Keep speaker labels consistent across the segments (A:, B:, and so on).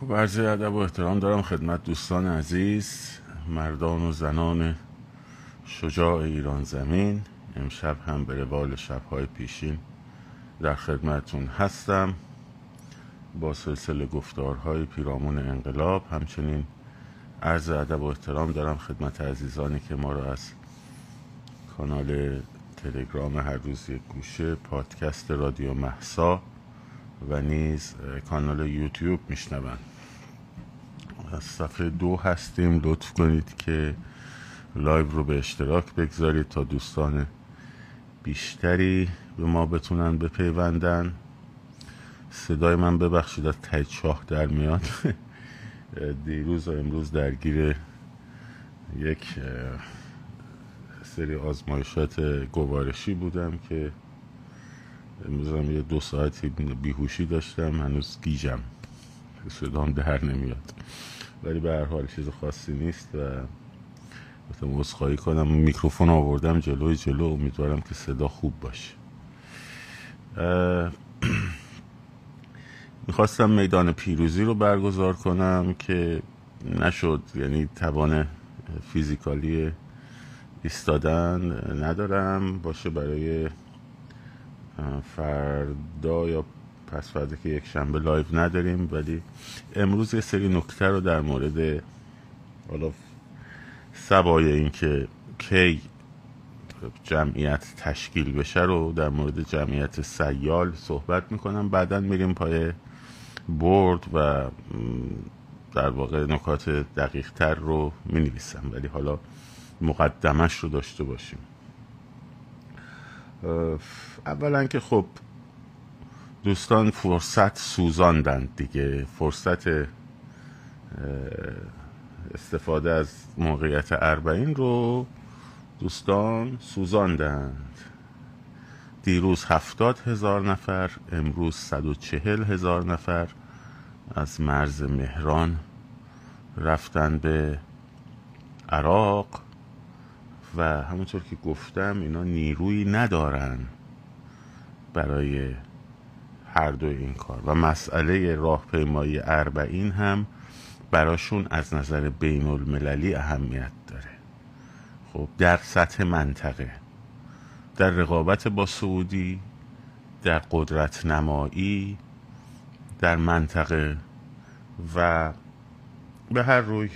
A: خب عرض ادب و احترام دارم خدمت دوستان عزیز مردان و زنان شجاع ایران زمین. امشب هم به روال شبهای پیشین در خدمتون هستم. با سلسله گفتارهای پیرامون انقلاب همچنین عرض ادب و احترام دارم خدمت عزیزانی که ما را از کانال تلگرام هر روز یک گوشه پادکست رادیو محسا و نیز کانال یوتیوب میشنوند. از صفحه دو هستیم. لطف کنید که لایو رو به اشتراک بگذارید تا دوستان بیشتری به ما بتونن بپیوندن. صدای من ببخشید از ته چاه در میاد. دیروز و امروز درگیر یک سری آزمایشات گوارشی بودم که امروز یه دو ساعتی بیهوشی داشتم هنوز گیجم صدام در نمیاد. ولی به هر حال چیز خاصی نیست و گفتم عذرخواهی کنم. میکروفون آوردم جلوی جلو. امیدوارم که صدا خوب باشه. می‌خواستم میدان پیروزی رو برگزار کنم که نشد. یعنی توان physically ایستادن ندارم. باشه برای فردا یا پس فردا که یک شنبه لایو نداریم ولی امروز یه سری نکته رو در مورد حالا سوای این که کی جمعیت تشکیل بشه رو در مورد جمعیت سیال صحبت می‌کنم. بعدا میریم پای برد و در واقع نکات دقیق تر رو می نویسم ولی حالا مقدمش رو داشته باشیم. اولا که خب دوستان فرصت سوزاندند دیگه. فرصت استفاده از موقعیت اربعین رو دوستان سوزاندند. دیروز هفتاد هزار نفر امروز صد و چهل هزار نفر از مرز مهران رفتن به عراق و همونطور که گفتم اینا نیروی ندارن برای هر دو این کار. و مسئله راهپیمایی اربعین هم براشون از نظر بین المللی اهمیت داره. خب در سطح منطقه در رقابت با سعودی در قدرت نمایی در منطقه و به هر روی.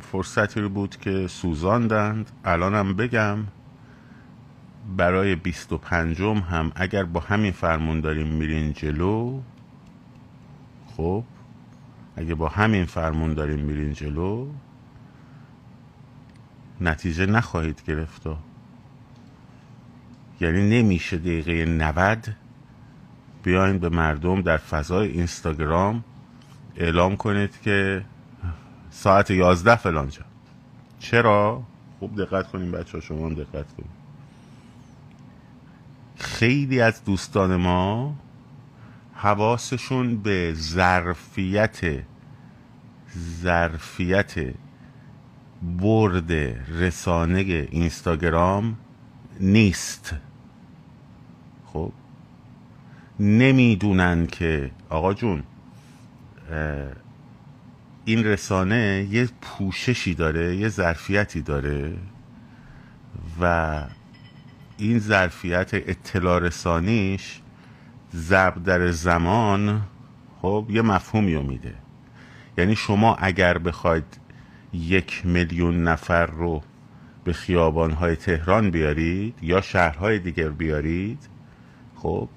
A: فرصتی رو بود که سوزاندند. الانم بگم برای بیست و پنجم هم اگر با همین فرمون داریم میرین جلو خب اگه با همین فرمون داریم میرین جلو نتیجه نخواهید گرفت. یعنی نمیشه دقیقه 90 بیاین به مردم در فضای اینستاگرام اعلام کنید که ساعت 11 فلان جا چرا؟ خوب دقت کنیم بچه ها شما هم دقت کنیم. خیلی از دوستان ما حواسشون به ظرفیت ظرفیت برد رسانه اینستاگرام نیست. خب؟ نمی‌دونن که آقا جون این رسانه یه پوششی داره یه ظرفیتی داره و این ظرفیت اطلاع رسانیش ضرب در زمان خب یه مفهومی رو میده. یعنی شما اگر بخواید یک میلیون نفر رو به خیابانهای تهران بیارید یا شهرهای دیگر بیارید خب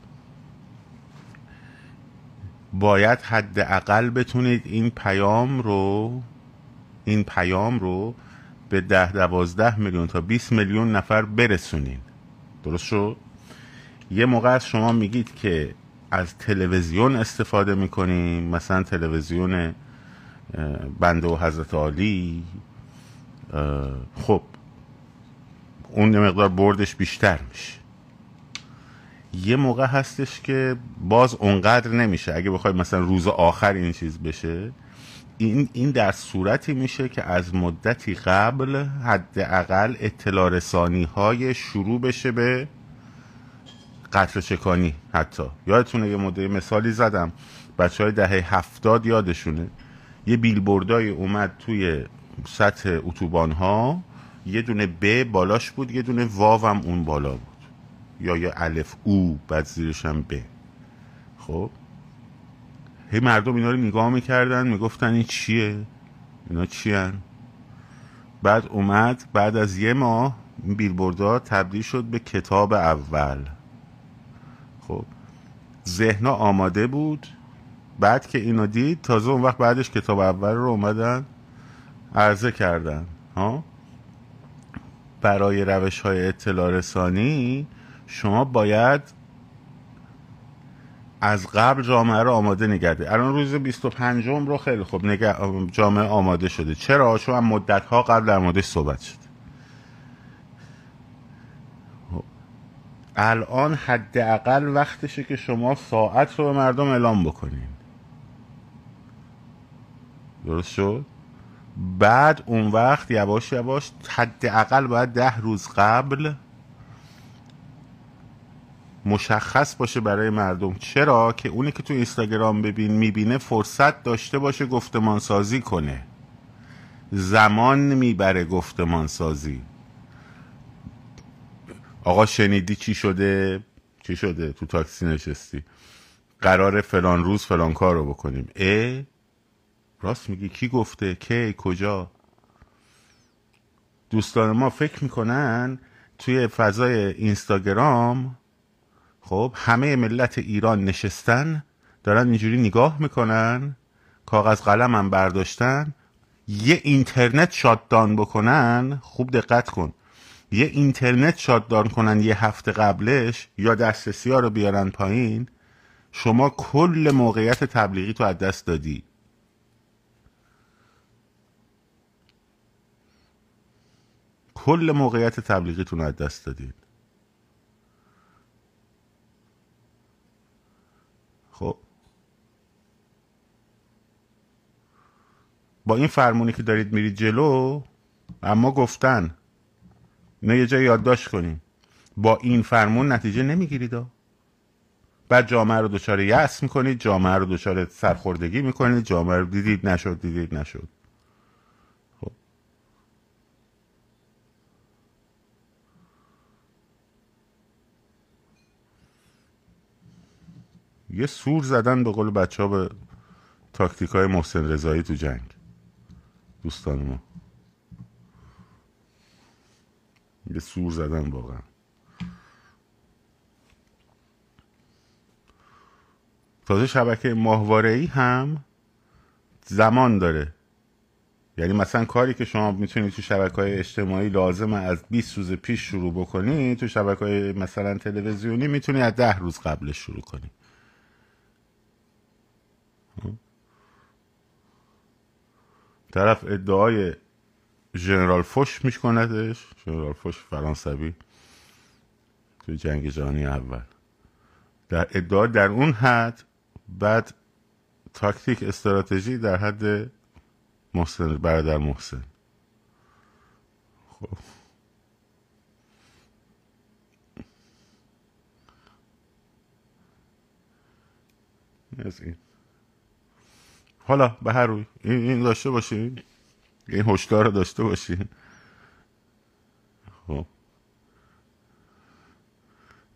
A: باید حداقل بتونید این پیام رو این پیام رو به ده دوازده میلیون تا 20 میلیون نفر برسونین درست شد؟ یه موقع از شما میگید که از تلویزیون استفاده می‌کنیم مثلا تلویزیون بنده و حضرت عالی. خب اون مقدار بردش بیشتر میشه. یه موقع هستش که باز اونقدر نمیشه. اگه بخوای مثلا روز آخر این چیز بشه این, این در صورتی میشه که از مدتی قبل حداقل اطلاع رسانی های شروع بشه به قطر چکانی حتی. یادتونه یه مدل مثالی زدم. بچه های دهه هفتاد یادشونه. یه بیلبوردای اومد توی سطح اتوبان ها یه دونه ب بالاش بود یه دونه واو هم اون بالا بود. یا یه الف او بعد زیرش هم ب. خب؟ هی مردم اینا رو نگاه می‌کردن می‌گفتن این چیه؟ اینا چیه بعد اومد بعد از یه ماه این بیلبوردها تبدیل شد به کتاب اول. خب؟ ذهنا آماده بود. بعد که اینو دید تازه اون وقت بعدش کتاب اول رو اومدن عرضه کردن ها؟ برای روش های اطلاع رسانی شما باید از قبل جامعه رو آماده نگرده الان روز 25 رو خیلی خوب نگه جامعه آماده شده. چرا؟ چون مدت ها قبل در موردش صحبت شد. الان حداقل وقتشه که شما ساعت رو به مردم اعلام بکنین. درست شد؟ بعد اون وقت یواش یواش حداقل باید ده روز قبل مشخص باشه برای مردم. چرا؟ که اونی که تو اینستاگرام ببین می‌بینه فرصت داشته باشه گفتمان سازی کنه. زمان می‌بره گفتمان سازی آقا شنیدی چی شده؟ چی شده؟ تو تاکسی نشستی. قرار فلان روز فلان کار رو بکنیم. اه؟ راست میگی. کی گفته؟ کی؟ کجا؟ دوستان ما فکر می‌کنن توی فضای اینستاگرام خب همه ملت ایران نشستن دارن اینجوری نگاه می‌کنن کاغذ قلم هم برداشتن. یه اینترنت شاتدان بکنن خوب دقت کن. یه اینترنت شاتدان کنن یه هفته قبلش یا دسترسی ها رو بیارن پایین شما کل موقعیت تبلیغی تو از دست دادی. کل موقعیت تبلیغیتون از دست دادید با این فرمونی که دارید میرید جلو اما گفتن نه یه جای یادداشت کنیم با این فرمون نتیجه نمی‌گیرید بعد جامعه رو دچار یأس می‌کنید جامعه رو دچار سرخوردگی می‌کنید جامعه رو دیدید نشد دیدید نشد. خب. یه سور زدن به قول بچه ها به تاکتیک های محسن رضایی تو جنگ. دوستان ما یه سور زدن واقعا. تازه شبکه ماهواره ای هم زمان داره. یعنی مثلا کاری که شما می‌تونید تو شبکه های اجتماعی لازم از 20 روز پیش شروع بکنی تو شبکه های مثلا تلویزیونی می‌تونی از ده روز قبلش شروع کنی. طرف ادعای ژنرال فوش میشکندش ژنرال فوش فرانسوی. توی جنگ جهانی اول. در ادعا در اون حد بعد تاکتیک استراتژی در حد محسن برادر محسن. خب. از این. حالا به هر روی. این داشته باشین این هشدار رو داشته باشین خب.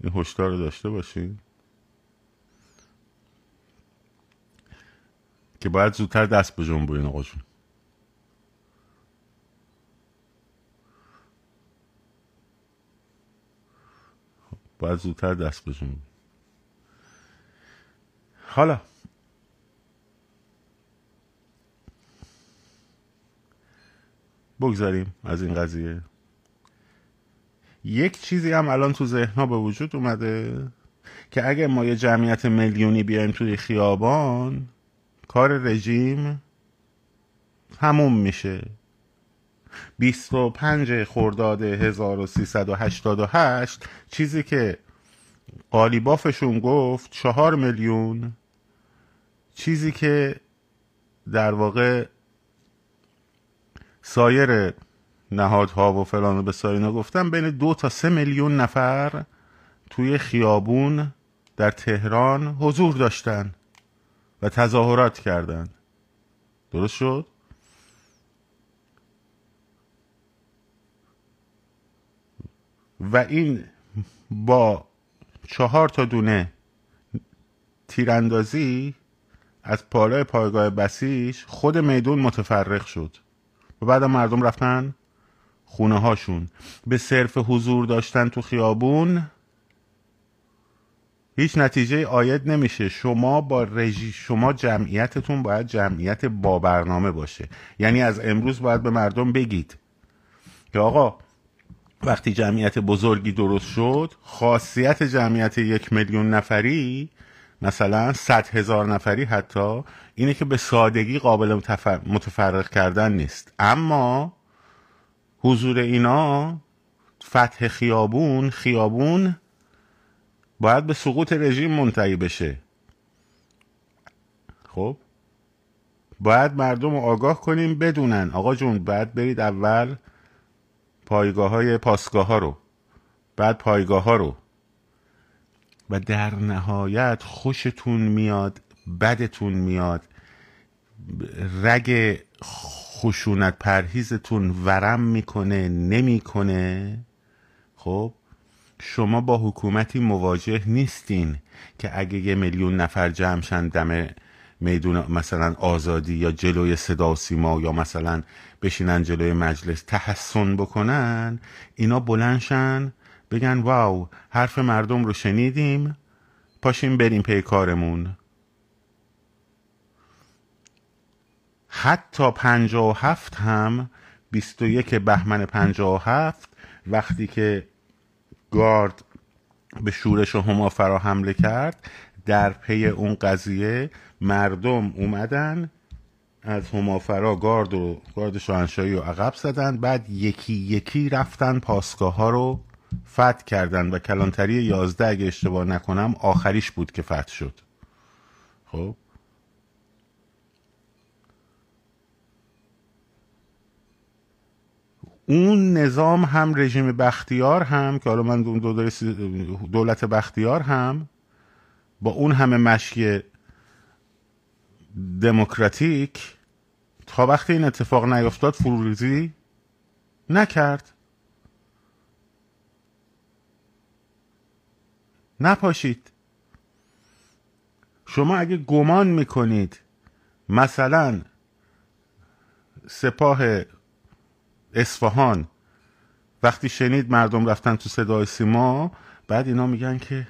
A: این هشدار رو داشته باشین که باید زودتر دست به جنبوین آقا جون باید زودتر دست به حالا بگذاریم از این قضیه. یک چیزی هم الان تو ذهنها به وجود اومده که اگه ما یه جمعیت میلیونی بیایم توی خیابان کار رژیم هموم میشه. 25 خرداد 1388 چیزی که قالیبافشون گفت چهار میلیون چیزی که در واقع سایر نهادها و فلان و به ساینا گفتم بین دو تا سه میلیون نفر توی خیابون در تهران حضور داشتن و تظاهرات کردند درست شد؟ و این با چهار تا دونه تیراندازی از پالای پایگاه بسیش خود میدون متفرق شد. بعد مردم رفتن خونه هاشون. به صرف حضور داشتن تو خیابون هیچ نتیجه آید نمیشه. شما با رژی شما جمعیتتون باید جمعیت با برنامه باشه. یعنی از امروز باید به مردم بگید که آقا وقتی جمعیت بزرگی درست شد خاصیت جمعیت یک میلیون نفری مثلا صد هزار نفری حتی اینه که به سادگی قابل متفرق کردن نیست. اما حضور اینا فتح خیابون خیابون باید به سقوط رژیم منتهی بشه. خب؟ باید مردم رو آگاه کنیم بدونن. آقا جون باید برید اول پایگاه های پاسگاه ها رو. بعد پایگاه ها رو. و در نهایت خوشتون میاد بدتون میاد. رگ خشونت پرهیزتون ورم می‌کنه نمی‌کنه. خب شما با حکومتی مواجه نیستین که اگه یه میلیون نفر جمع دم میدون مثلا آزادی یا جلوی صدا سیما یا مثلا بشینن جلوی مجلس تحسن بکنن اینا بلنشن بگن واو حرف مردم رو شنیدیم پاشیم بریم پی کارمون. حتی پنجا و هفت هم بیست و یک بهمن پنجا و هفت وقتی که گارد به شورش و همافرا حمله کرد در پی اون قضیه مردم اومدن از همافرا گارد و گارد شاهنشاهی رو عقب زدن بعد یکی یکی رفتن پاسگاه ها رو فتح کردن و کلانتری یازده اگه اشتباه نکنم آخریش بود که فتح شد. خب؟ اون نظام هم رژیم بختیار هم که حالا من دولت بختیار هم با اون همه مشی دموکراتیک تا وقتی این اتفاق نیفتاد فروریزی نکرد. نپاشید. شما اگه گمان می‌کنید مثلا سپاه اصفهان وقتی شنید مردم رفتن تو صدای سیما بعد اینا میگن که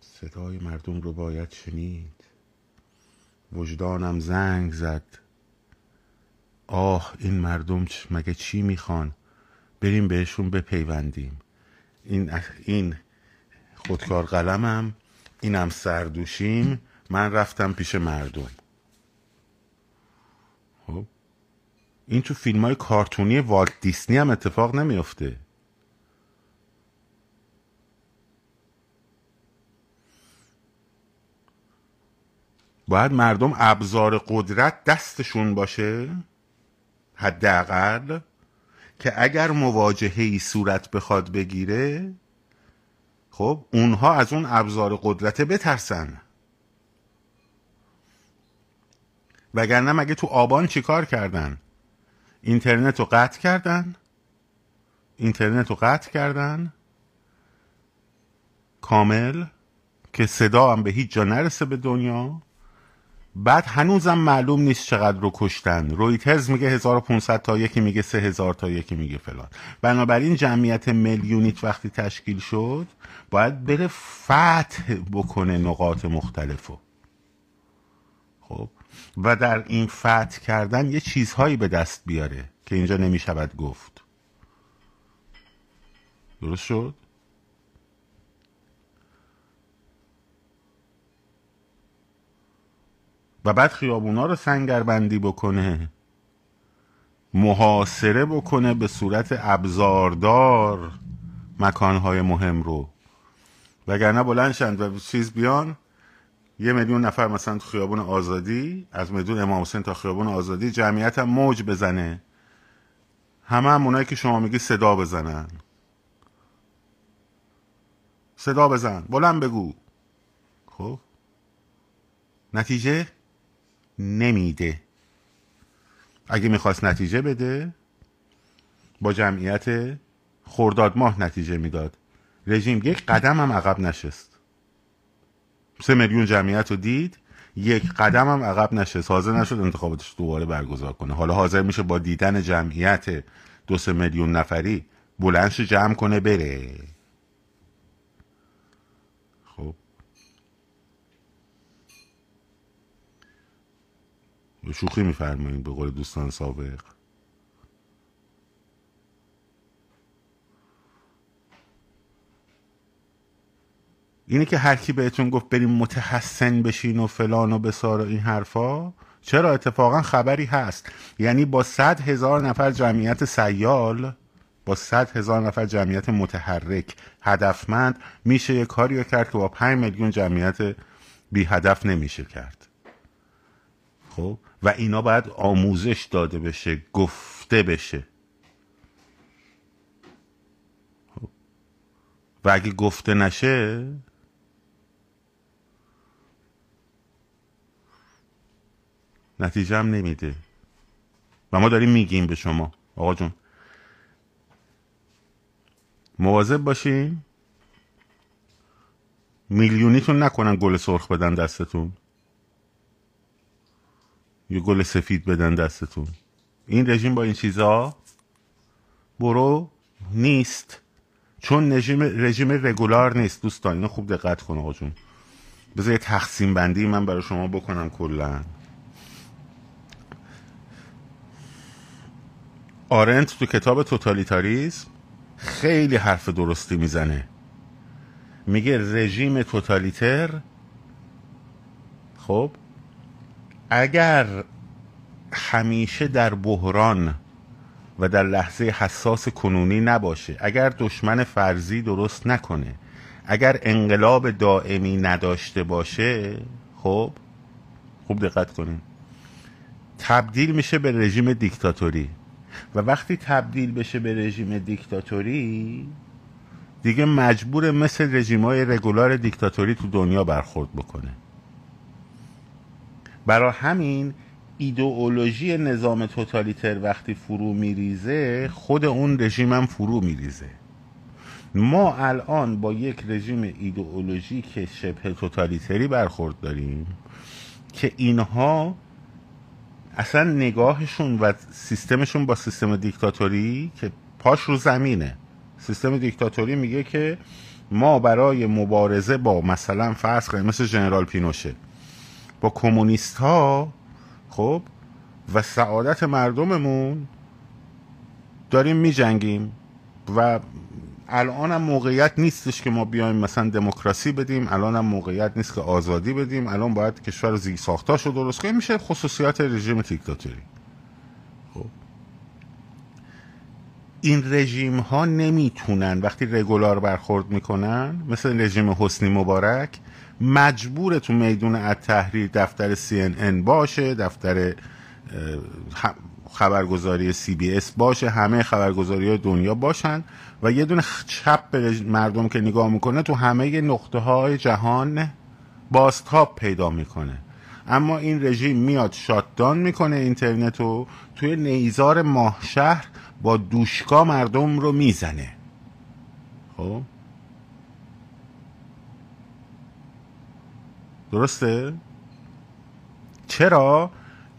A: صدای مردم رو باید شنید. وجدانم زنگ زد. آه این مردم مگه چی می‌خوان؟ بریم بهشون بپیوندیم. این این خودکار قلمم اینم سردوشیم. من رفتم پیش مردم. خب؟ این تو فیلم های کارتونی والت دیسنی هم اتفاق نمیافته. باید مردم ابزار قدرت دستشون باشه حداقل. که اگر مواجهه صورت بخواد بگیره خب اونها از اون ابزار قدرت بترسن. وگرنه مگه تو آبان چیکار کردن؟ اینترنت رو قطع کردن؟ اینترنت رو قطع کردن؟ کامل؟ که صدا هم به هیچ جا نرسه به دنیا؟ بعد هنوزم معلوم نیست چقدر رو کشتن. رویترز میگه 1500 تا یکی میگه 3000 تا یکی میگه فلان. بنابراین جمعیت میلیونیت وقتی تشکیل شد باید بره فتح بکنه نقاط مختلفو خب؟ و در این فتح کردن یه چیزهایی به دست بیاره که اینجا نمی‌شود گفت. درست شد؟ و بعد خیابونا رو سنگربندی بکنه. محاصره بکنه به صورت ابزاردار مکانهای مهم رو. وگرنه بلند شند و چیز بیان یه میلیون نفر مثلا تو خیابون آزادی از میدون امام حسین تا خیابون آزادی جمعیت هم موج بزنه. همه هم اونایی که شما میگی صدا بزنن. صدا بزن. بلند بگو. خب؟ نتیجه؟ نمیده. اگه می‌خواست نتیجه بده با جمعیت خورداد ماه نتیجه می‌داد. رژیم یک قدم هم عقب نشست. سه میلیون جمعیت رو دید یک قدم هم عقب نشست. حاضر نشد انتخاباتش دوباره برگزار کنه. حالا حاضر میشه با دیدن جمعیت دو سه میلیون نفری بلندش جمع کنه بره. شوخی میفرمایید به قول دوستان سابق. اینه که هر کی بهتون گفت بریم متحسن بشین و فلان و بسار و این حرفا چرا؟ اتفاقا خبری هست. یعنی با صد هزار نفر جمعیت سیال با صد هزار نفر جمعیت متحرک هدفمند میشه یه کاری کرد که با پنج میلیون جمعیت بی هدف نمیشه کرد. خب؟ و اینا باید آموزش داده بشه گفته بشه. خب. و اگه گفته نشه نتیجه هم نمیده. و ما داریم میگیم به شما. آقا جون. مواظب باشین. میلیونیتون نکنن گل سرخ بدن دستتون. یه گل سفید بدن دستتون. این رژیم با این چیزا برو نیست. چون رژیم رژیم رگولار نیست. دوستان اینو خوب دقت کن آقا جون بذار یه تقسیم بندی من برای شما بکنم کلا. آرنت تو کتاب توتالیتاریزم خیلی حرف درستی می‌زنه. میگه رژیم توتالیتر خب اگر همیشه در بحران و در لحظه حساس کنونی نباشه اگر دشمن فرضی درست نکنه اگر انقلاب دائمی نداشته باشه خب خوب دقت کنین. تبدیل میشه به رژیم دیکتاتوری. و وقتی تبدیل بشه به رژیم دیکتاتوری دیگه مجبور مثل رژیم های رگولار دیکتاتوری تو دنیا برخورد بکنه. برای همین ایدئولوژی نظام توتالیتر وقتی فرو میریزه خود اون رژیم هم فرو میریزه. ما الان با یک رژیم ایدئولوژی که شبه توتالیتری برخورد داریم که اینها اصلا نگاهشون و سیستمشون با سیستم دیکتاتوری که پاش رو زمینه. سیستم دیکتاتوری میگه که ما برای مبارزه با مثلا فرض مثل جنرال پینوشه با کمونیست ها خب و سعادت مردممون داریم میجنگیم و الان هم موقعیت نیستش که ما بیایم مثلا دموکراسی بدیم الان هم موقعیت نیست که آزادی بدیم الان باید کشور زی ساختاش رو درست کنیم. میشه خصوصیات رژیم دیکتاتوری. خب. این رژیم ها نمی‌تونن وقتی رگولار برخورد می‌کنن مثل رژیم حسنی مبارک مجبور تو میدون التحریر دفتر CNN باشه دفتر خبرگزاری سی بی اس باشه همه خبرگزاری دنیا باشن و یه دونه چپ به مردم که نگاه می‌کنه تو همه نقطه های جهان باستاب پیدا می‌کنه. اما این رژیم میاد شاتدان می‌کنه اینترنت رو توی نیزار ماهشهر با دوشکا مردم رو می‌زنه. خب؟ درسته؟ چرا؟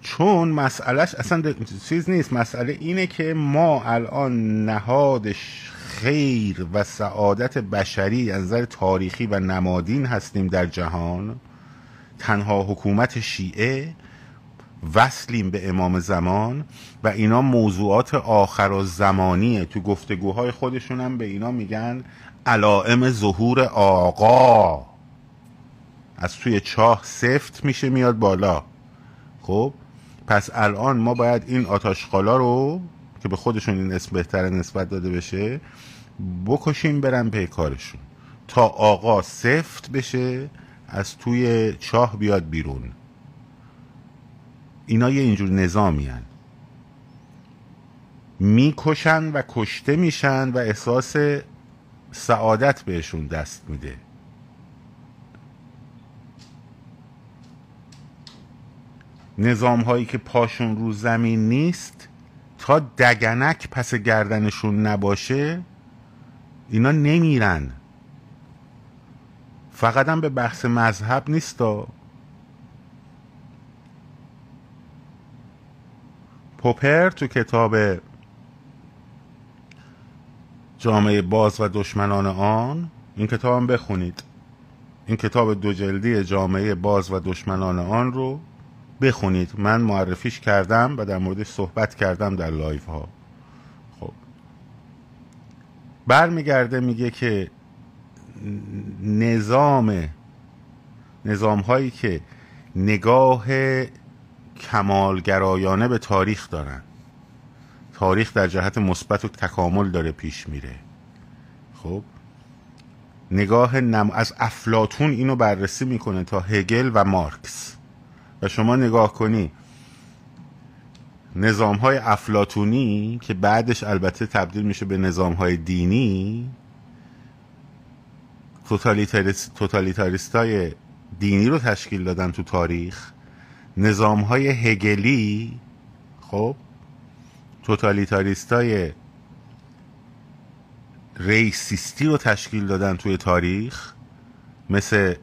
A: چون مسئلهش اصلا چیز نیست مسئله اینه که ما الان نهاد خیر و سعادت بشری از نظر تاریخی و نمادین هستیم در جهان تنها حکومت شیعه وصلیم به امام زمان و اینا موضوعات آخر و زمانیه تو گفتگوهای خودشون هم به اینا میگن علائم ظهور آقا از توی چاه سفت میشه میاد بالا. خب پس الان ما باید این آتاشخالا رو که به خودشون این اسم بهتر نسبت داده بشه بکشیم برن به کارشون. تا آقا سفت بشه از توی چاه بیاد بیرون. اینا یه اینجور نظامی هن. می‌کشن و کشته میشن و احساس سعادت بهشون دست میده. نظام هایی که پاشون رو زمین نیست تا دگنک پس گردنشون نباشه اینا نمیرن. فقط هم به بحث مذهب نیست پوپر تو کتاب جامعه باز و دشمنان آن این کتاب هم بخونید. این کتاب دو جلدی جامعه باز و دشمنان آن رو بخونید. من معرفیش کردم و در موردش صحبت کردم در لایو ها خب. برمیگرده میگه که نظام نظام هایی که نگاه کمالگرایانه به تاریخ دارن. تاریخ در جهت مثبت و تکامل داره پیش میره. خب. نگاه نم... از افلاتون اینو بررسی می‌کنه تا هگل و مارکس. و شما نگاه کنی. نظام های افلاتونی که بعدش البته تبدیل میشه به نظام های دینی توتالیتاریست های دینی رو تشکیل دادن تو تاریخ. نظام های هگلی خب توتالیتاریست های ریسیستی رو تشکیل دادن توی تاریخ. مثل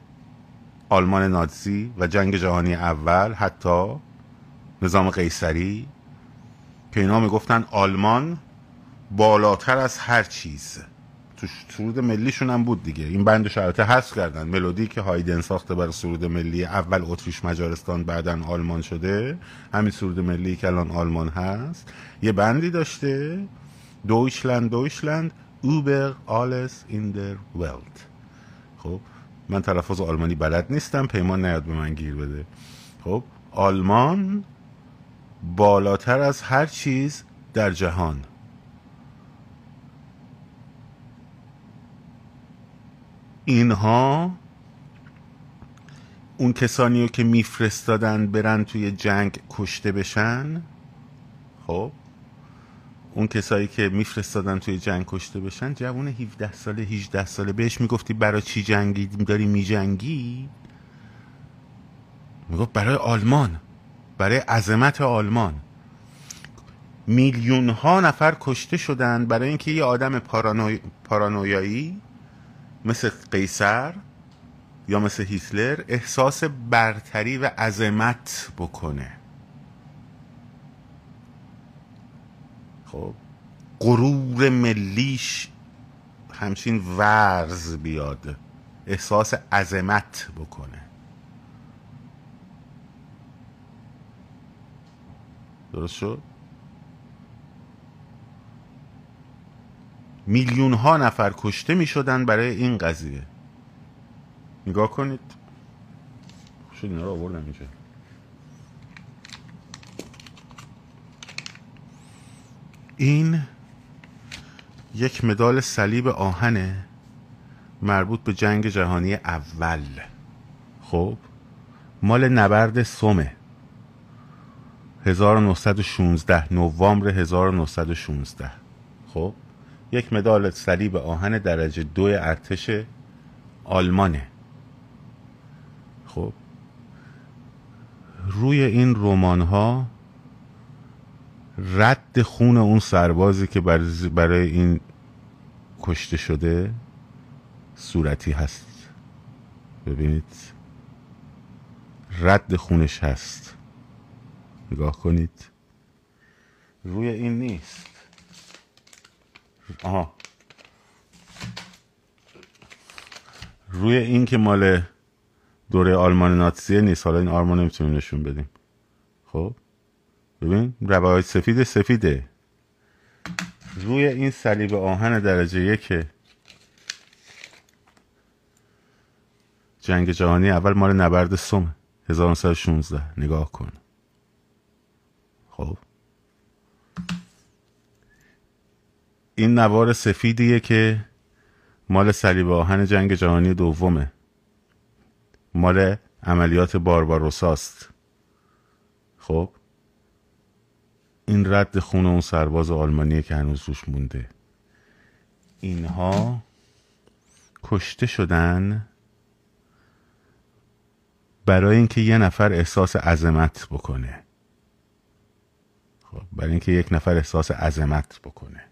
A: آلمان نازی و جنگ جهانی اول حتی نظام قیصری که اینا می‌گفتن آلمان بالاتر از هر چیز. تو سرود ملیشون هم بود دیگه. این بند البته حذف کردن. ملودی که هایدن ساخته برای سرود ملی اول اتریش مجارستان بعدا آلمان شده. همین سرود ملی که الان آلمان هست. یه بندی داشته. دویچلند دویچلند اوبر آلس این در ولد خب من تلفظ آلمانی بلد نیستم پیمان نیاد به من گیر بده. خب آلمان بالاتر از هر چیز در جهان. اینها اون کسانی رو که میفرستادن برن توی جنگ کشته بشن. خب اون کسایی که میفرستادن توی جنگ کشته بشن جوون 17 ساله 18 ساله بهش می‌گفتی برای چی جنگی داری میجنگی می‌گفت برای آلمان برای عظمت آلمان. میلیون ها نفر کشته شدن برای اینکه یه آدم پارانوی... پارانویایی مثل قیصر یا مثل هیتلر احساس برتری و عظمت بکنه. خب غرور ملیش همچین ورز بیاد احساس عظمت بکنه. درست شد؟ میلیون ها نفر کشته می شدن برای این قضیه. نگاه کنید. شد اینا رو آوردم اینجا. این یک مدال صلیب آهنه مربوط به جنگ جهانی اول. خب مال نبرد سومه. 1916 نوامبر 1916 خب یک مدال صلیب آهن درجه دو ارتش آلمانه. خب روی این رمان ها رد خون اون سربازی که برای این کشته شده صورتی هست. ببینید. رد خونش هست. نگاه کنید. روی این نیست. آها. روی این که مال دوره آلمان ناتسیه نیست. حالا این آرمان نمی‌تونیم نشون بدیم. خب؟ ببین روایت سفید سفیده. روی این صلیب آهن درجه یک جنگ جهانی اول مال نبرد سوم 1916 نگاه کن. خب. این نوار سفیدیه که مال صلیب آهن جنگ جهانی دومه. مال عملیات بارباروساست. خب. این رد خون اون سرباز آلمانیه که هنوز روش مونده. اینها کشته شدن برای اینکه یه نفر احساس عظمت بکنه. خب برای اینکه یک نفر احساس عظمت بکنه.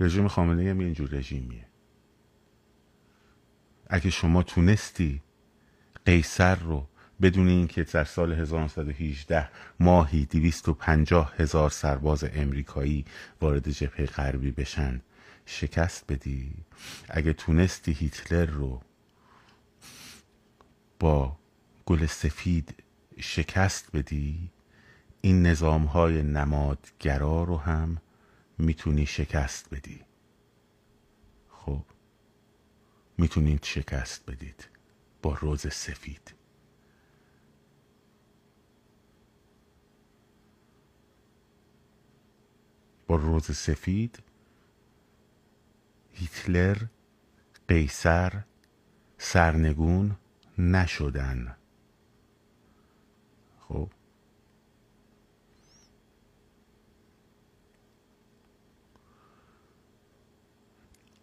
A: رژیم خامنه هم اینجور رژیمیه. اگه شما تونستی قیصر رو بدون اینکه در سال 1918 ماهی 250 هزار سرباز امریکایی وارد جبهه غربی بشن شکست بدی اگه تونستی هیتلر رو با گل سفید شکست بدی این نظام های نمادگرا رو هم می‌تونی شکست بدی. خب می‌تونید شکست بدید با روز سفید. روز سفید هیتلر قیصر سرنگون نشدن. خب.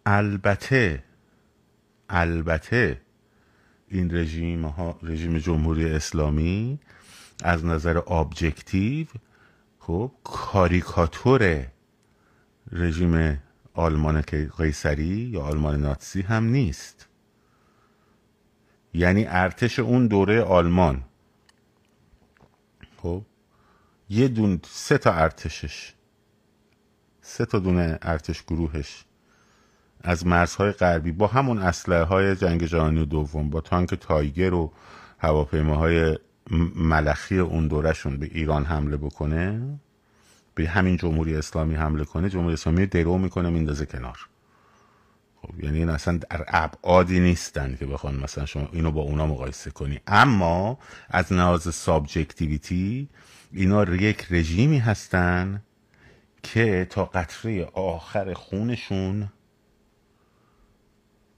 A: البته البته این رژیم ها رژیم جمهوری اسلامی از نظر ابجکتیو خب کاریکاتور رژیم آلمان قیصری یا آلمان ناتسی هم نیست. یعنی ارتش اون دوره آلمان. خب؟ یه دون سه تا ارتشش. سه تا دونه ارتش گروهش از مرزهای غربی با همون اسلحه های جنگ جهانی دوم با تانک تایگر و هواپیماهای ملخی اون دورشون به ایران حمله بکنه. به همین جمهوری اسلامی حمله کنه جمهوری اسلامی درو می‌کنه میندازه کنار. خب یعنی این اصلا در ابعادی نیستن که بخوان مثلا شما اینو با اونا مقایسه کنی. اما از نهاز سابجکتیویتی اینا یک رژیمی هستن که تا قطره آخر خونشون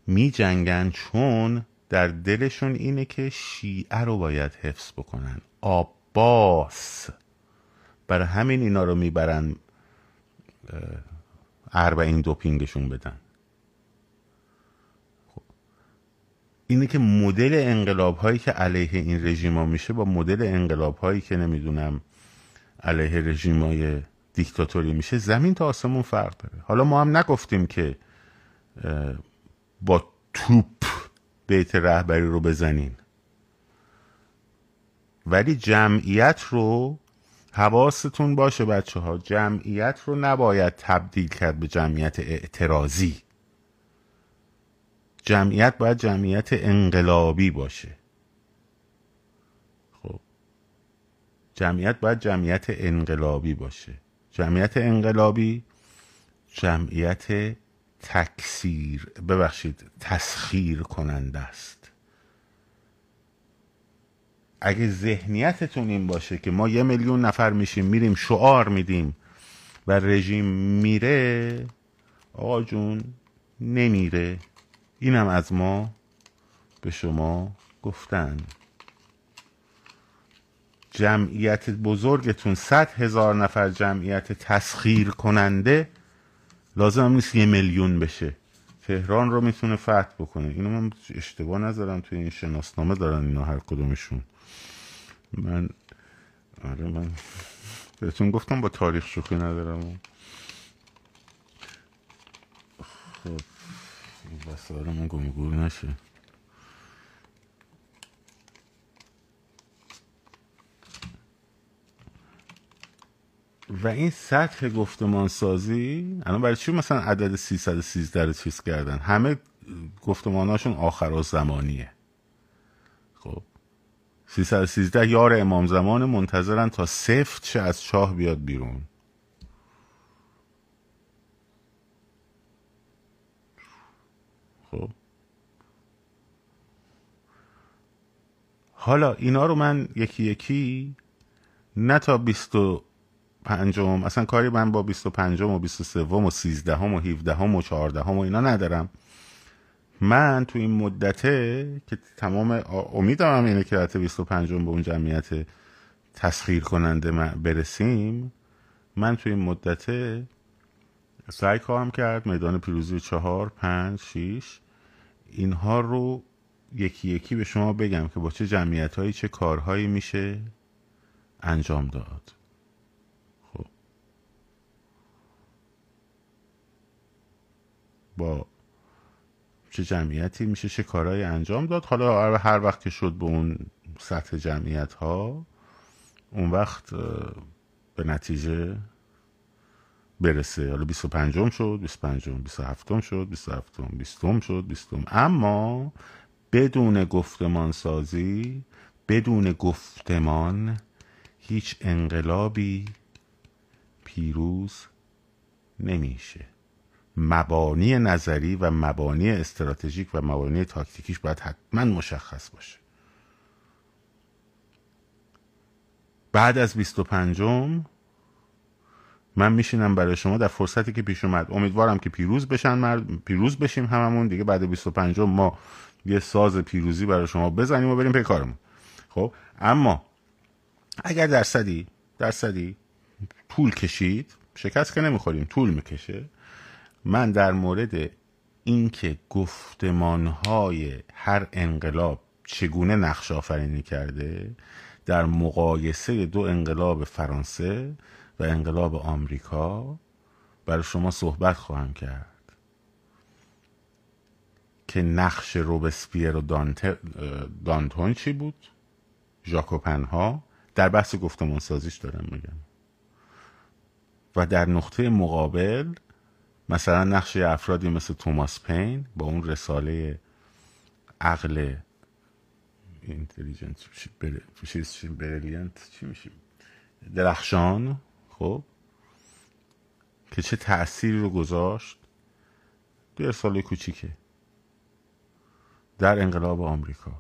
A: می جنگن چون در دلشون اینه که شیعه رو باید حفظ بکنن. آباس برای همین اینا رو می‌برن اربعین دوپینگشون بدن. خب. اینه که مدل انقلاب هایی که علیه این رژیم ها میشه با مدل انقلاب هایی که نمی‌دونم علیه رژیم های دیکتاتوری میشه زمین تا آسمون فرق داره. حالا ما هم نگفتیم که با توپ بیت رهبری رو بزنین. ولی جمعیت رو حواستون باشه بچه ها جمعیت رو نباید تبدیل کرد به جمعیت اعتراضی. جمعیت باید جمعیت انقلابی باشه. خب. جمعیت باید جمعیت انقلابی باشه. جمعیت انقلابی جمعیت تکثیر ببخشید تسخیر کننده است. اگه ذهنیتتون این باشه که ما یه میلیون نفر میشیم میریم شعار میدیم و رژیم میره آقا جون نمیره. اینم از ما به شما گفتن. جمعیت بزرگتون صد هزار نفر جمعیت تسخیر کننده لازم نیست یه میلیون بشه. تهران رو می‌تونه فتح بکنه. اینو من اشتباه نذارم توی این شناسنامه دارن اینا هر کدومشون. من آره من بهتون گفتم با تاریخ شوخی ندارم. خب وسایل من گمگور نشه. و این سطح گفتمان سازی الان برای چی مثلا عدد 313 رو چیز کردن؟ همه گفتماناشون آخر و زمانیه. 313 یار امام زمان منتظرن تا سفت شه از چاه بیاد بیرون. خب. حالا اینا رو من یکی یکی نه تا بیست و پنجم اصلا کاری من با 25 و 23 و 13 و 17 و 14 و اینا ندارم. من تو این مدته که تمام امیدم اینه که حتی 25 به اون جمعیت تسخیر کننده برسیم من تو این مدته سعی خواهم کرد میدان پیروزی چهار پنج شیش اینها رو یکی یکی به شما بگم که با چه جمعیت هایی چه کارهایی میشه انجام داد. خب. با چه جمعیتی میشه چه کارهایی انجام داد. حالا هر وقت که شد به اون سطح جمعیت ها اون وقت به نتیجه برسه. حالا 25 شد 25 27 شد 27 20 شد 20 اما بدون گفتمان سازی بدون گفتمان هیچ انقلابی پیروز نمیشه. مبانی نظری و مبانی استراتژیک و مبانی تاکتیکیش باید حتما مشخص باشه. بعد از 25 من میشینم برای شما در فرصتی که پیش اومد. امیدوارم که پیروز بشن مرد پیروز بشیم هممون. دیگه بعد 25 ما یه ساز پیروزی برای شما بزنیم و بریم پی کارمون. خب اما اگر درصدی درصدی طول کشید شکست که نمی‌خوریم طول می‌کشه. من در مورد اینکه گفتمانهای هر انقلاب چگونه نقش آفرینی کرده در مقایسه دو انقلاب فرانسه و انقلاب آمریکا برای شما صحبت خواهم کرد. که نقش روبسپیر و دانتون چی بود؟ ژاکوپن ها؟ در بحث گفتمان سازیش دارم میگم. و در نقطه مقابل مثلا نقش افرادی مثل توماس پین با اون رساله عقل اینتلیجنت چی میشه درخشان خب. که چه تأثیری رو گذاشت دو رساله کوچیکه. در انقلاب آمریکا.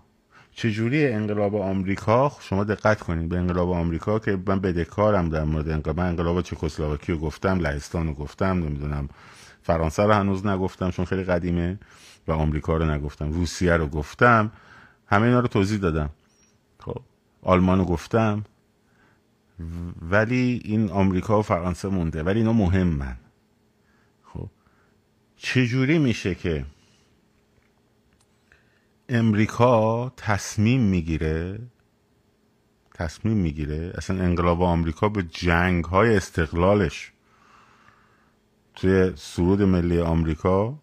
A: چجوری انقلاب آمریکا؟ شما دقت کنید به انقلاب آمریکا که من بدهکارم در مورد انقلاب. من انقلاب چکسلواکی رو گفتم لهستان رو گفتم نمی‌دونم. فرانسه رو هنوز نگفتم چون خیلی قدیمه و آمریکا رو نگفتم. روسیه رو گفتم. همه اینا رو توضیح دادم. خب آلمان رو گفتم. ولی این آمریکا و فرانسه مونده. ولی اینا مهمن. خب چجوری میشه که امریکا تصمیم می‌گیره تصمیم می‌گیره اصلا انقلاب آمریکا به جنگ های استقلالش توی سرود ملی آمریکا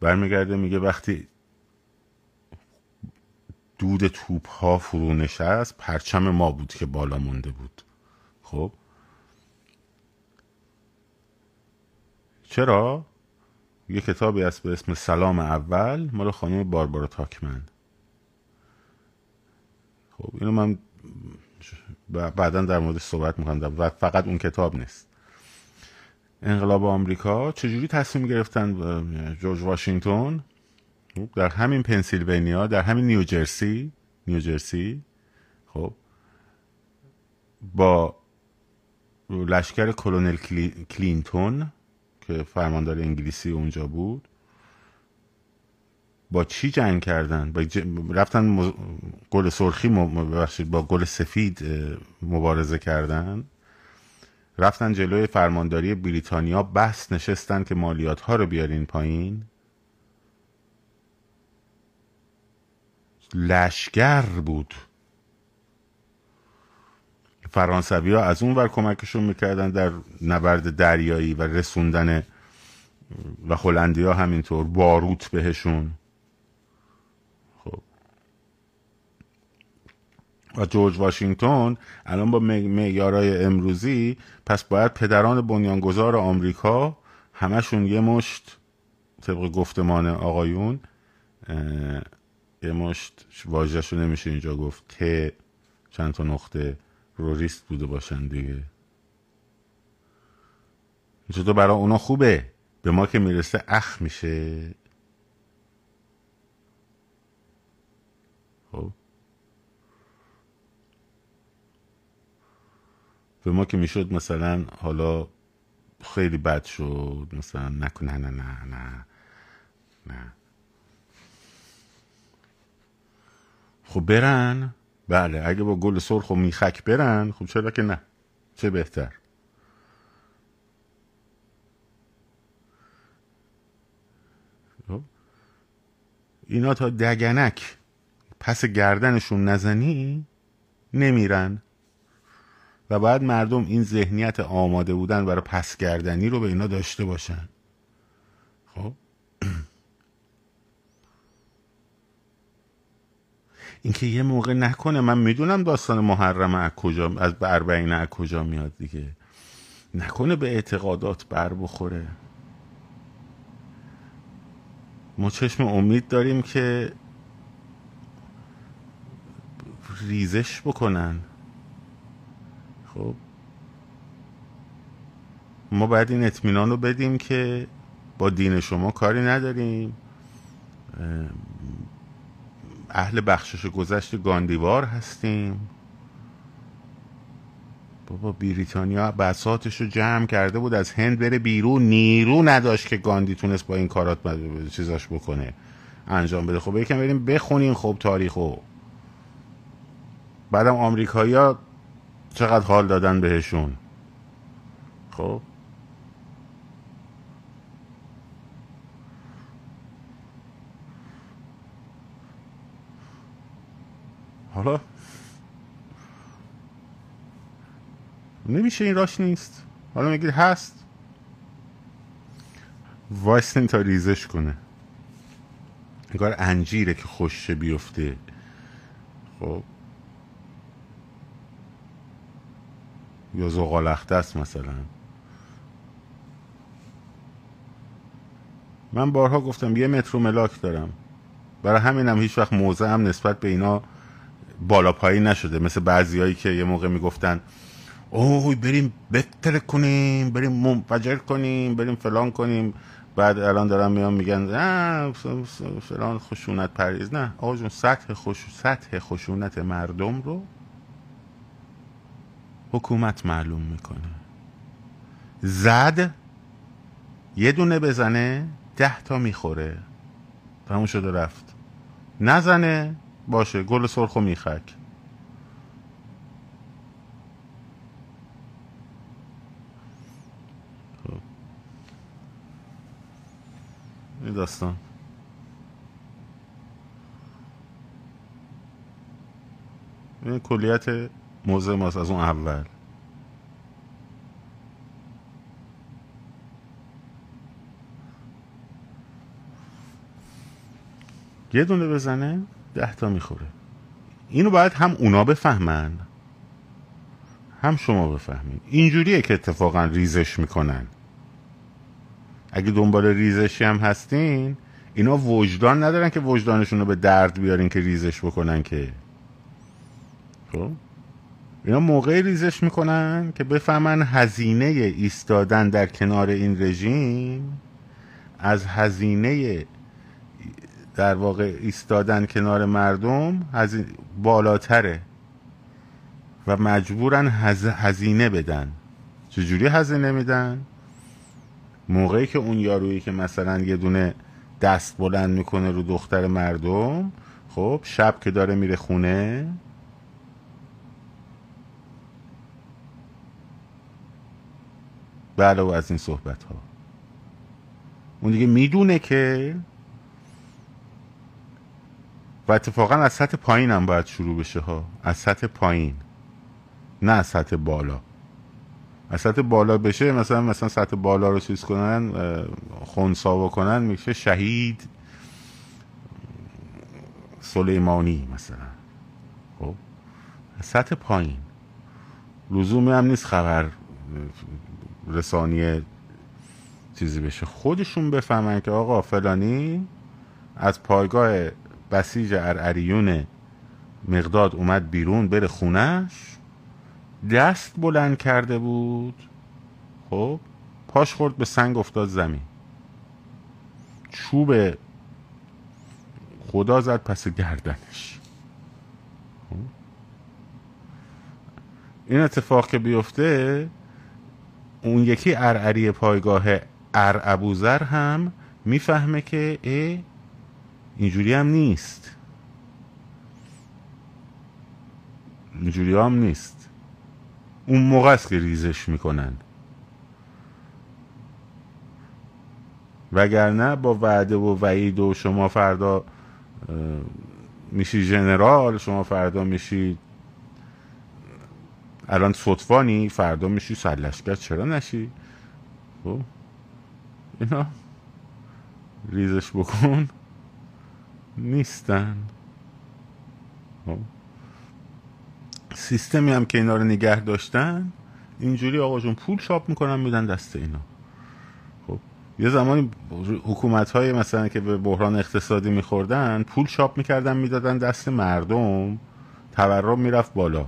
A: برمیگرده میگه وقتی دود توپ ها فرو نشست پرچم ما بود که بالا مونده بود. خب؟ چرا؟ یه کتابی هست به اسم سلام اول مال خانم باربارا تاکمن. خب اینو من بعدا در مورد صحبت می‌کنم فقط اون کتاب نیست. انقلاب آمریکا چجوری تصمیم گرفتن جورج واشنگتن؟ در همین پنسیلوانیا در همین نیوجرسی نیوجرسی خب با لشکر کلونل کلینتون که فرماندار انگلیسی اونجا بود با چی جنگ کردن؟ با رفتن گل سرخی ببخشید با گل سفید مبارزه کردن؟ رفتن جلوی فرمانداری بریتانیا بحث نشستن که مالیات ها رو بیارین پایین. لشگر بود. فرانسوی ها از اون ور کمکشون می‌کردن در نبرد دریایی و رسوندن و هلندی ها همینطور باروت بهشون. و جورج واشنگتن الان با معیارای امروزی پس باید پدران بنیانگذار آمریکا همشون یه مشت طبق گفتمان آقایون یه مشت واژهشو نمیشه اینجا گفت ت چند تا نقطه روریست بوده باشن دیگه. چطور برای اونا خوبه؟ به ما که می‌رسه اخ میشه. خب؟ به ما که می‌شد مثلا حالا خیلی بد شد مثلا نکنه نه نه نه نه. خب برن؟ بله اگه با گل سرخ و میخک برن خب چرا که نه؟ چه بهتر؟ خب. اینا تا دگنک پس گردنشون نزنی نمیرن. و باید مردم این ذهنیت آماده بودن برای پس گردنی رو به اینا داشته باشن. خب؟ اینکه یه موقع نکنه من می‌دونم داستان محرم از کجا از بربعین از کجا میاد دیگه. نکنه به اعتقادات بر بخوره. ما چشم امید داریم که ریزش بکنن. خب. ما باید این اطمینان رو بدیم که با دین شما کاری نداریم. اهل بخشش گذشت گاندیوار هستیم. بابا بریتانیا بساتش رو جمع کرده بود از هند بره بیرون. نیرو نداشت که گاندی تونست با این کارات چیزاش بکنه انجام بده. خب یکم بریم بخونیم خب تاریخو. بعدم آمریکایی ها چقدر حال دادن بهشون؟ خب. حالا نمیشه این راش نیست. حالا میگید هست. وایستین تا ریزش کنه. انگار انجیره که خوشه بیفته. خب. یا زغالخته است مثلا. من بارها گفتم یه متر ملاک دارم. برای همینم هیچ وقت موضع هم نسبت به اینا بالا پایی نشده. مثل بعضیایی که یه موقع می‌گفتن اوه بریم بهتر کنیم بریم منفجر کنیم بریم فلان کنیم. بعد الان دارم میان میگن فلان خشونت پریز نه آقا جون سطح, خش... سطح خشونت مردم رو حکومت معلوم می‌کنه. زد یه دونه بزنه ده تا می‌خوره. تموم شده رفت. نزنه باشه گل سرخ و میخک. خب. این داستان. این کلیت موضع ماست از اون اول. یه دونه بزنه ده تا می‌خوره. اینو باید هم اونا بفهمن هم شما بفهمین. اینجوریه که اتفاقا ریزش می‌کنن. اگه دنبال ریزشی هم هستین اینا وجدان ندارن که وجدانشون رو به درد بیارین که ریزش بکنن که. خب؟ اینا موقعی ریزش می‌کنن که بفهمن هزینه ایستادن در کنار این رژیم از هزینه در واقع ایستادن کنار مردم بالاتره و مجبورن هزینه بدن. چجوری هزینه میدن؟ موقعی که اون یارویی که مثلا یه دونه دست بلند می‌کنه رو دختر مردم خب شب که داره میره خونه بله و از این صحبت ها اون دیگه می‌دونه که و اتفاقا از سطح پایین هم باید شروع بشه ها. از سطح پایین نه از سطح بالا. از سطح بالا بشه مثلا مثلا سطح بالا رو چیز کنن خونسا بکنن میشه شهید سلیمانی مثلا. خب از سطح پایین. لزومی هم نیست خبر رسانی چیزی بشه. خودشون بفهمن که آقا فلانی از پایگاه بسیج ارعریون مقداد اومد بیرون بره خونش دست بلند کرده بود. خب پاش خورد به سنگ افتاد زمین. چوب خدا زد پس گردنش. خب؟ این اتفاق که بیفته اون یکی ارعری پایگاه ار ابوذر هم می‌فهمه که ای اینجوری هم نیست. اینجوری هم نیست. اون موقع است که ریزش می‌کنن. وگرنه با وعده و وعید و شما فردا میشی ژنرال شما فردا میشی الان صدفانی فردا میشی سلشگر چرا نشی؟ خب. اینا. ریزش بکن. نیستن. خب. سیستمی هم که اینا رو نگه داشتن اینجوری آقا جون پول چاپ می‌کنن میدن دست اینا. خب. یه زمانی حکومت های مثلا که به بحران اقتصادی میخوردن پول چاپ می‌کردن می‌دادن دست مردم. تورم می‌رفت بالا.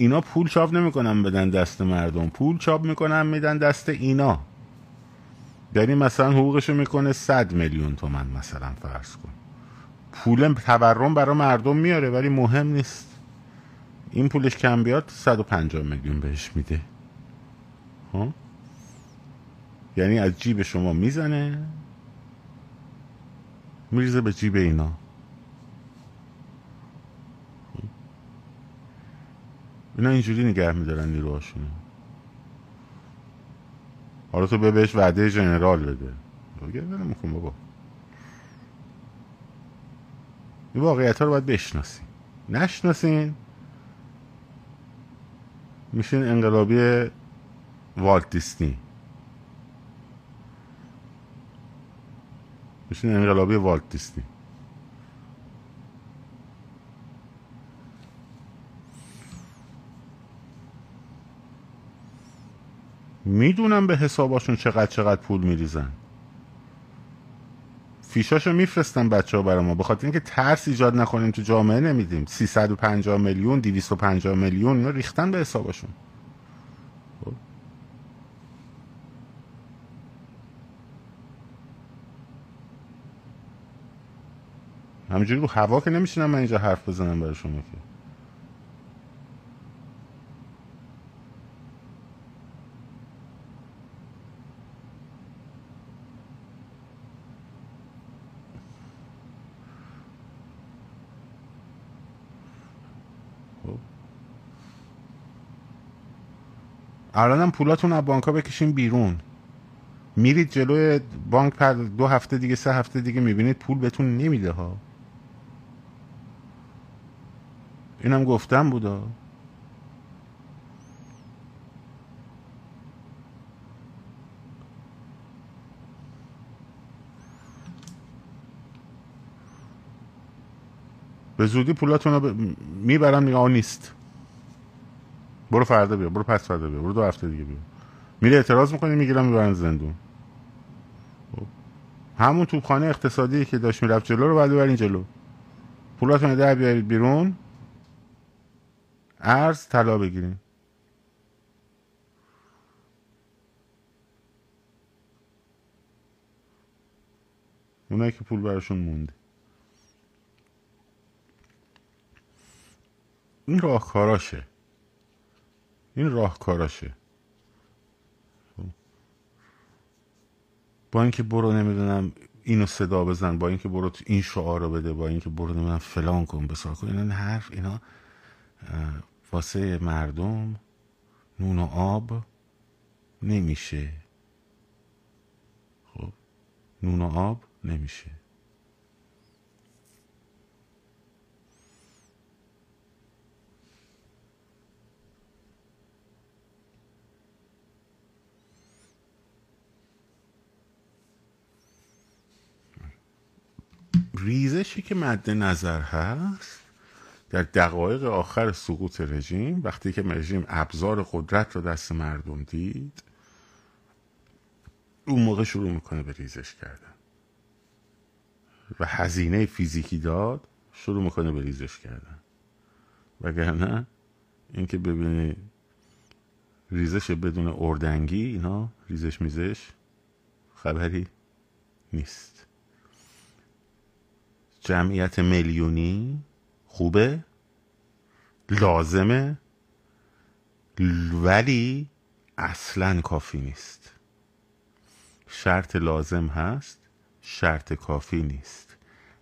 A: اینا پول چاپ نمی‌کنن بدن دست مردم. پول چاپ می‌کنن میدن دست اینا. یعنی مثلا حقوقشو می‌کنه 100 میلیون تومن مثلا فرض کن. پول تورم برای مردم میاره ولی مهم نیست. این پولش کم بیاد 150 میلیون بهش میده. ها یعنی از جیب شما می‌زنه میریزه به جیب اینا. اینا اینجوری نگه میدارن نیروهاشونو. حالا تو به بهش وعده جنرال بده. بگه میکن بابا. این واقعیت ها رو باید بشناسین نشناسین. میشین انقلابی والت دیسنی میشین انقلابی والت دیسنی می‌دونم به حساباشون چقدر چقدر پول میریزن. فیشاشو میفرستن بچه ها برای ما. به خاطر اینکه ترس ایجاد نکنیم تو جامعه نمیدیم. 350 میلیون 250 میلیون اینا ریختن به حسابشون. خب. همینجوری رو هوا که نمیشینم من اینجا حرف بزنم برای شما که. الانم پولاتون از بانک ها بکشین بیرون. میرید جلوی بانک پر دو هفته دیگه سه هفته دیگه می‌بینید پول بهتون نمیده ها. اینم گفتم بودا. به زودی پولاتون رو ب... می‌برم نگاه نیست. برو فردا بیا برو پس فردا بیا برو دو هفته دیگه بیا. میره اعتراض می‌کنی می‌گیرم می‌برن زندون. خب. همون توپخانه اقتصادی که داشت می‌رفت جلو رو بعد ببرین جلو. پولاتون ده بیارید بیرون. ارز طلا بگیرین. اونایی که پول براشون مونده. این راهکاراشه این راهکاراشه. با اینکه برو نمی‌دونم اینو صدا بزن با اینکه برو این شعار رو بده با اینکه برو نمی‌دونم فلان کن بسار کن اینا حرف اینا واسه مردم نون و آب نمیشه خب نون و آب نمیشه ریزشی که مد نظر هست در دقایق آخر سقوط رژیم وقتی که رژیم ابزار قدرت رو دست مردم دید اون موقع شروع می‌کنه به ریزش کردن. و هزینه فیزیکی داد شروع می‌کنه به ریزش کردن. وگرنه اینکه ببینی ریزش بدون اردنگی اینا ریزش میزش خبری نیست. جمعیت میلیونی؟ خوبه؟ لازمه؟ ولی اصلا کافی نیست. شرط لازم هست شرط کافی نیست.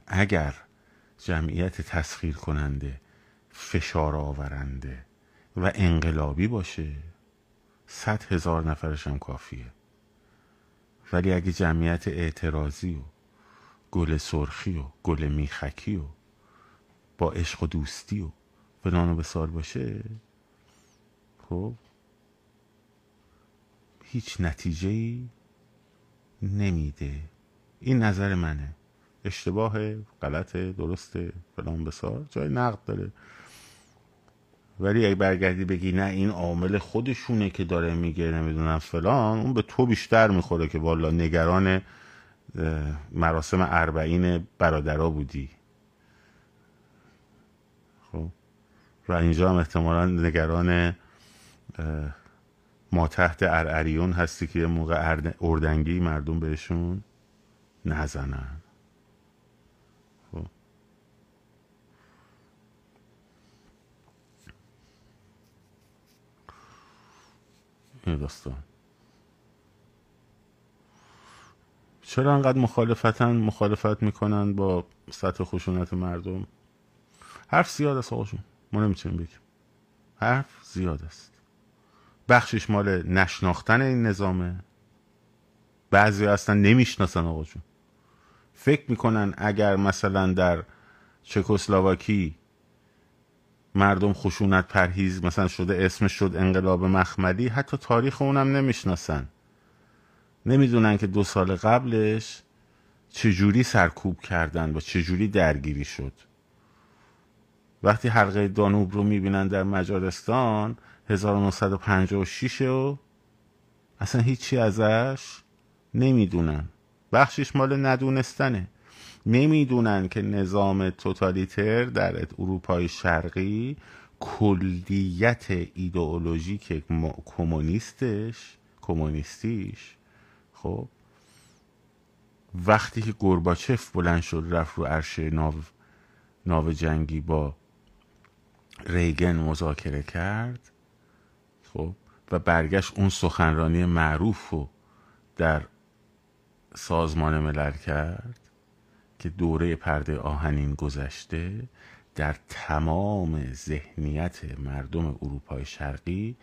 A: اگر جمعیت تسخیر کننده فشار آورنده و انقلابی باشه صد هزار نفرش هم کافیه. ولی اگه جمعیت اعتراضی و گل سرخی و گل میخکی و با عشق و دوستی و فلان و بسار باشه خب هیچ نتیجه ای نمیده. این نظر منه. اشتباه غلط درسته فلان بسار جای نقد داره. ولی اگه برگردی بگی نه این عامل خودشونه که داره میگه نمی‌دونم فلان اون به تو بیشتر می‌خوره که والا نگران مراسم اربعین برادرا بودی. خب. و اینجا هم احتمالا نگران ما تحت ارعریون هستی که یه موقع اردنگی مردم بهشون نزنن. خب. این داستان. چرا انقدر مخالفتن مخالفت می‌کنن با سطح خشونت مردم؟ حرف زیاد است آقاشون. ما نمی‌تونیم بگیم. حرف زیاد است. بخشش مال نشناختن این نظامه. بعضی اصلا نمی‌شناسن آقاشون. فکر می‌کنن اگر مثلا در چکسلواکی مردم خشونت پرهیز مثلا شده اسمش شد انقلاب مخملی حتی تاریخ اونم نمی‌شناسن. نمی‌دونن که دو سال قبلش چجوری سرکوب کردن و چجوری درگیری شد. وقتی حلقه دانوب رو می‌بینن در مجارستان 1956 و اصلا هیچی ازش نمی‌دونن. بخشش مال ندونستنه. نمی‌دونن که نظام توتالیتر در اروپای شرقی کلیت ایدئولوژیک کمونیستش کمونیستیش خب. وقتی که گرباچف بلند شد رفت رو عرشه ناو ناو جنگی با ریگن مذاکره کرد. خب. و برگشت اون سخنرانی معروف رو در سازمان ملل کرد که دوره پرده آهنین گذشته در تمام ذهنیت مردم اروپای شرقی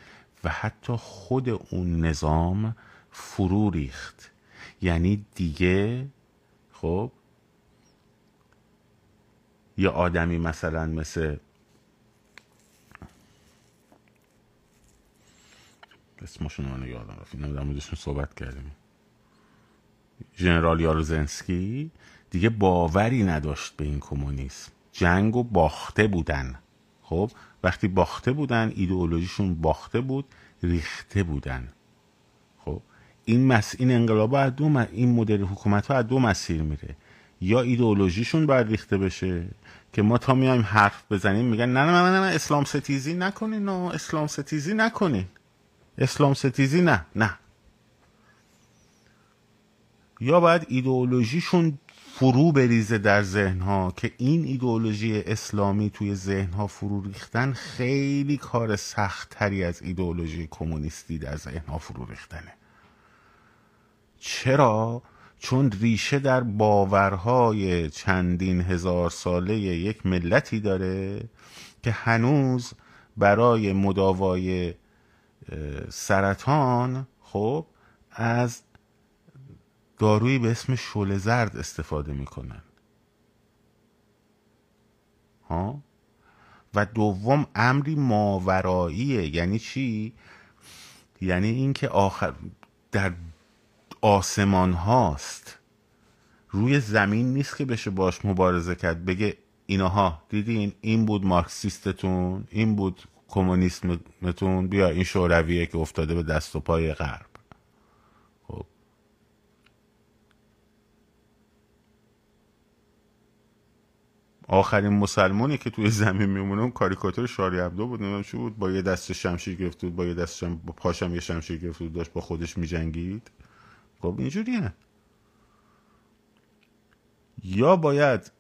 A: و حتی خود اون نظام فرو ریخت. یعنی دیگه خب یه آدمی مثلا مثل اسمشون رو یادم رفت. موردشون صحبت کردیم. ژنرال یاروزنسکی دیگه باوری نداشت به این کمونیسم. جنگ و باخته بودن. خب وقتی باخته بودن ایدئولوژیشون باخته بود ریخته بودن. این مس این انقلاب از دو این مدل حکومت ها از دو مسیر میره. یا ایدئولوژیشون باید ریخته بشه که ما تا میایم حرف بزنیم میگن نه نه نه نه اسلام ستیزی نکنین نه اسلام ستیزی نکنین. اسلام ستیزی نه نه. یا باید ایدئولوژیشون فرو بریزه در ذهنها که این ایدئولوژی اسلامی توی ذهنها فرو ریختن خیلی کار سختتری از ایدئولوژی کمونیستی در ذهنها فرو ریختنه. چرا؟ چون ریشه در باورهای چندین هزار ساله یک ملتی داره که هنوز برای مداوای سرطان خب از دارویی به اسم شل زرد استفاده می‌کنن. ها؟ و دوم امری ماوراییه. یعنی چی؟ یعنی اینکه آخر در آسمان هاست. روی زمین نیست که بشه باش مبارزه کرد. بگه اینها دیدین؟ این بود مارکسیستتون این بود کمونیسمتون. بیا این شورویه که افتاده به دست و پای غرب. خب. آخرین مسلمانی که توی زمین میمونه اون کاریکاتور شاری عبدو بود. نمی‌دونم چی بود. با یه دست شمشیر گرفت بود با یه دست شم... با پاشم یه شمشیر گرفت بود داشت با خودش میجنگید. خب اینجوریه. یا باید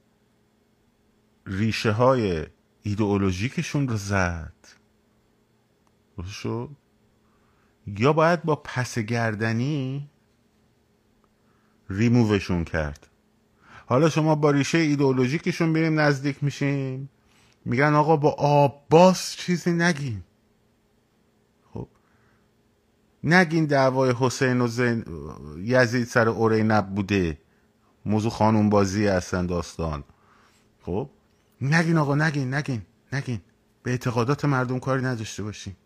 A: ریشه های ایدئولوژیکشون رو زد. شد؟ یا باید با پس گردنی ریمووشون کرد. حالا شما با ریشه ایدئولوژیکشون بریم نزدیک میشیم. میگن آقا با آباس چیزی نگین خب نگین دعوای حسین و زین... یزید سر اورینب بوده. موضوع خانوم بازی هستن داستان. خب؟ نگین آقا نگین نگین نگین. به اعتقادات مردم کاری نداشته باشیم.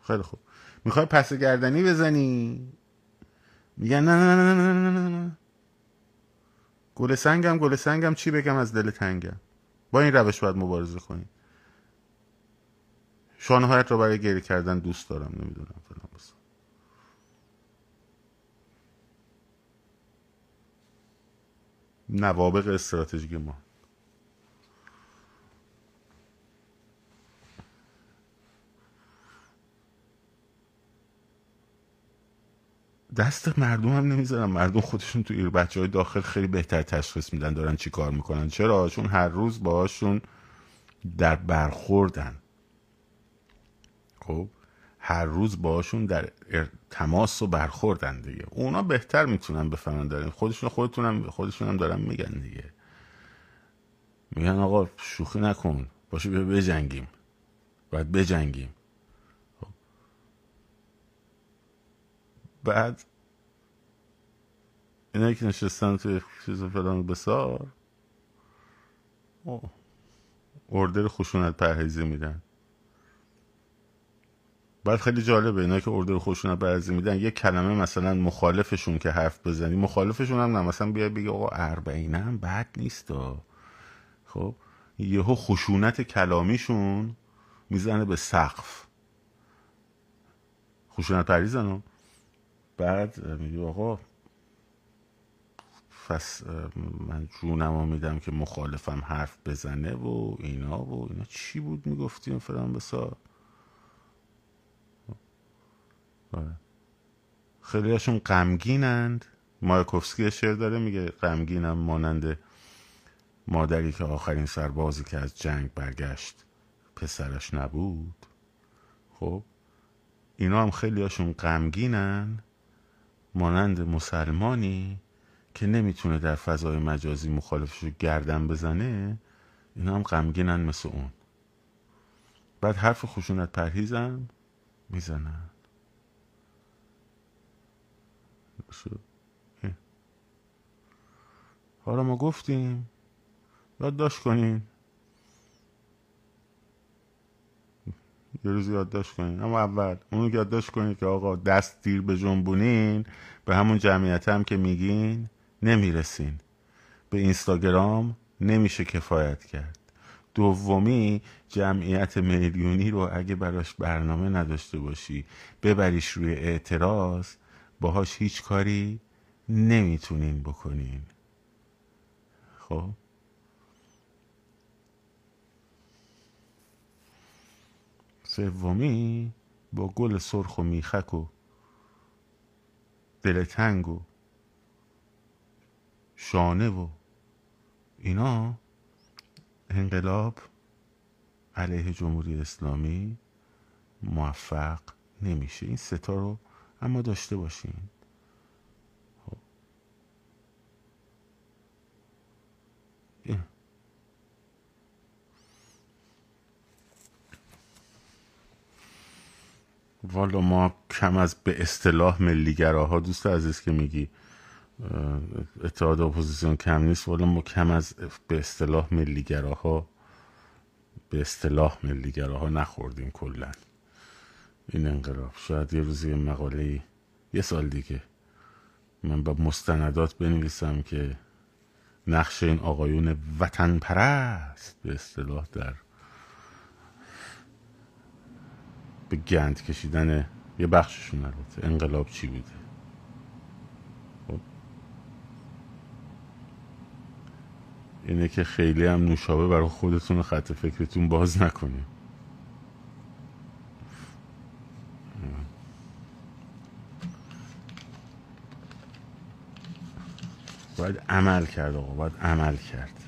A: خیلی خوب. می‌خوای پس گردنی بزنی؟ میگن نه نه نه نه نه نه نه. گل سنگم گل سنگم چی بگم از دل تنگم؟ با این روش باید مبارزه کنیم. شانهایت رو برای گری کردن دوست دارم نمی‌دونم فلان بس نوابق استراتژیک ما. دست مردم هم نمی‌ذارم. مردم خودشون تو ایر بچه های داخل خیلی بهتر تشخیص میدن دارن چی کار می‌کنن. چرا؟ چون هر روز باهاشون در برخوردن. خب هر روز باهاشون در تماس و برخوردن دیگه. اونا بهتر می‌تونن بفهمن دارن. خودشون خودتونم خودشون هم دارن میگن دیگه. میگن آقا شوخی نکن. باشه بیا بجنگیم. باید بجنگیم. بعد اینایی که نشستن توی چیز فلان بسار. اردر خشونت پرهیزی میدن. بعد خیلی جالبه اینا که اردر خشونت پرهیزی میدن یه کلمه مثلا مخالفشون که حرف بزنی مخالفشون هم نه. مثلا بیا بگی آقا اربعینه هم بد نیست خب؟ یهو خشونت کلامیشون می‌زنه به سقف. خشونت پریزن بعد میگه آقا پس من جونمو میدم که مخالفم حرف بزنه و اینا و اینا. چی بود می‌گفتیم فرام بسا آره. خیلی هاشون غمگینند. مایکوفسکی شعر داره میگه غمگینم مانند مادری که آخرین سربازی که از جنگ برگشت پسرش نبود. خب اینا هم خیلی هاشون غمگینن. مانند مسلمانی که نمی‌تونه در فضای مجازی مخالفش رو گردن بزنه اینا هم غمگینن مثل اون. بعد حرف خشونت پرهیزن می‌زنن. حالا ما گفتیم. یادداشت کنین. یه روز یادداشت کنین. اما اول اونو یادداشت کنین که آقا دست دیر به جنبونین. به همون جمعیت هم که میگین نمی‌رسین. به اینستاگرام نمیشه کفایت کرد. دومی جمعیت میلیونی رو اگه براش برنامه نداشته باشی ببریش روی اعتراض. باهاش هیچ کاری نمی‌تونین بکنین خب؟ سومی با گل سرخ و میخک و دلتنگ و شانه و اینا انقلاب علیه جمهوری اسلامی موفق نمیشه. این ستا رو اما داشته باشین. خب. والا ما کم از به اصطلاح ملیگراها دوست عزیز که میگی اتحاد اپوزیسیون کم نیست ولی ما کم از به اصطلاح ملیگراها به اصطلاح ملیگراها نخوردیم کلا. این انقلاب. شاید یه روزی مقاله یه سال دیگه. من با مستندات بنویسم که نقش این آقایون وطن پرست به اصطلاح در به گند کشیدن یه بخششون البته. انقلاب چی بوده؟ اینه که خیلی هم نوشابه برای خودتون خط فکرتون باز نکنیم باید عمل کرد آقا باید عمل کرد.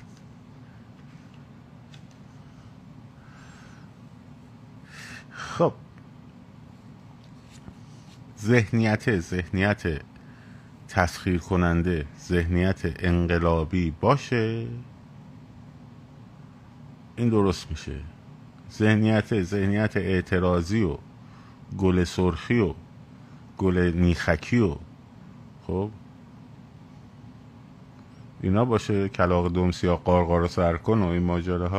A: خب. ذهنیت ذهنیت تسخیر کننده ذهنیت انقلابی باشه؟ این درست میشه. ذهنیت ذهنیت اعتراضی و گل سرخی و گل نیخکی و خب؟ اینا باشه کلاق دمسی یا قارقار سر کن و این ماجره ها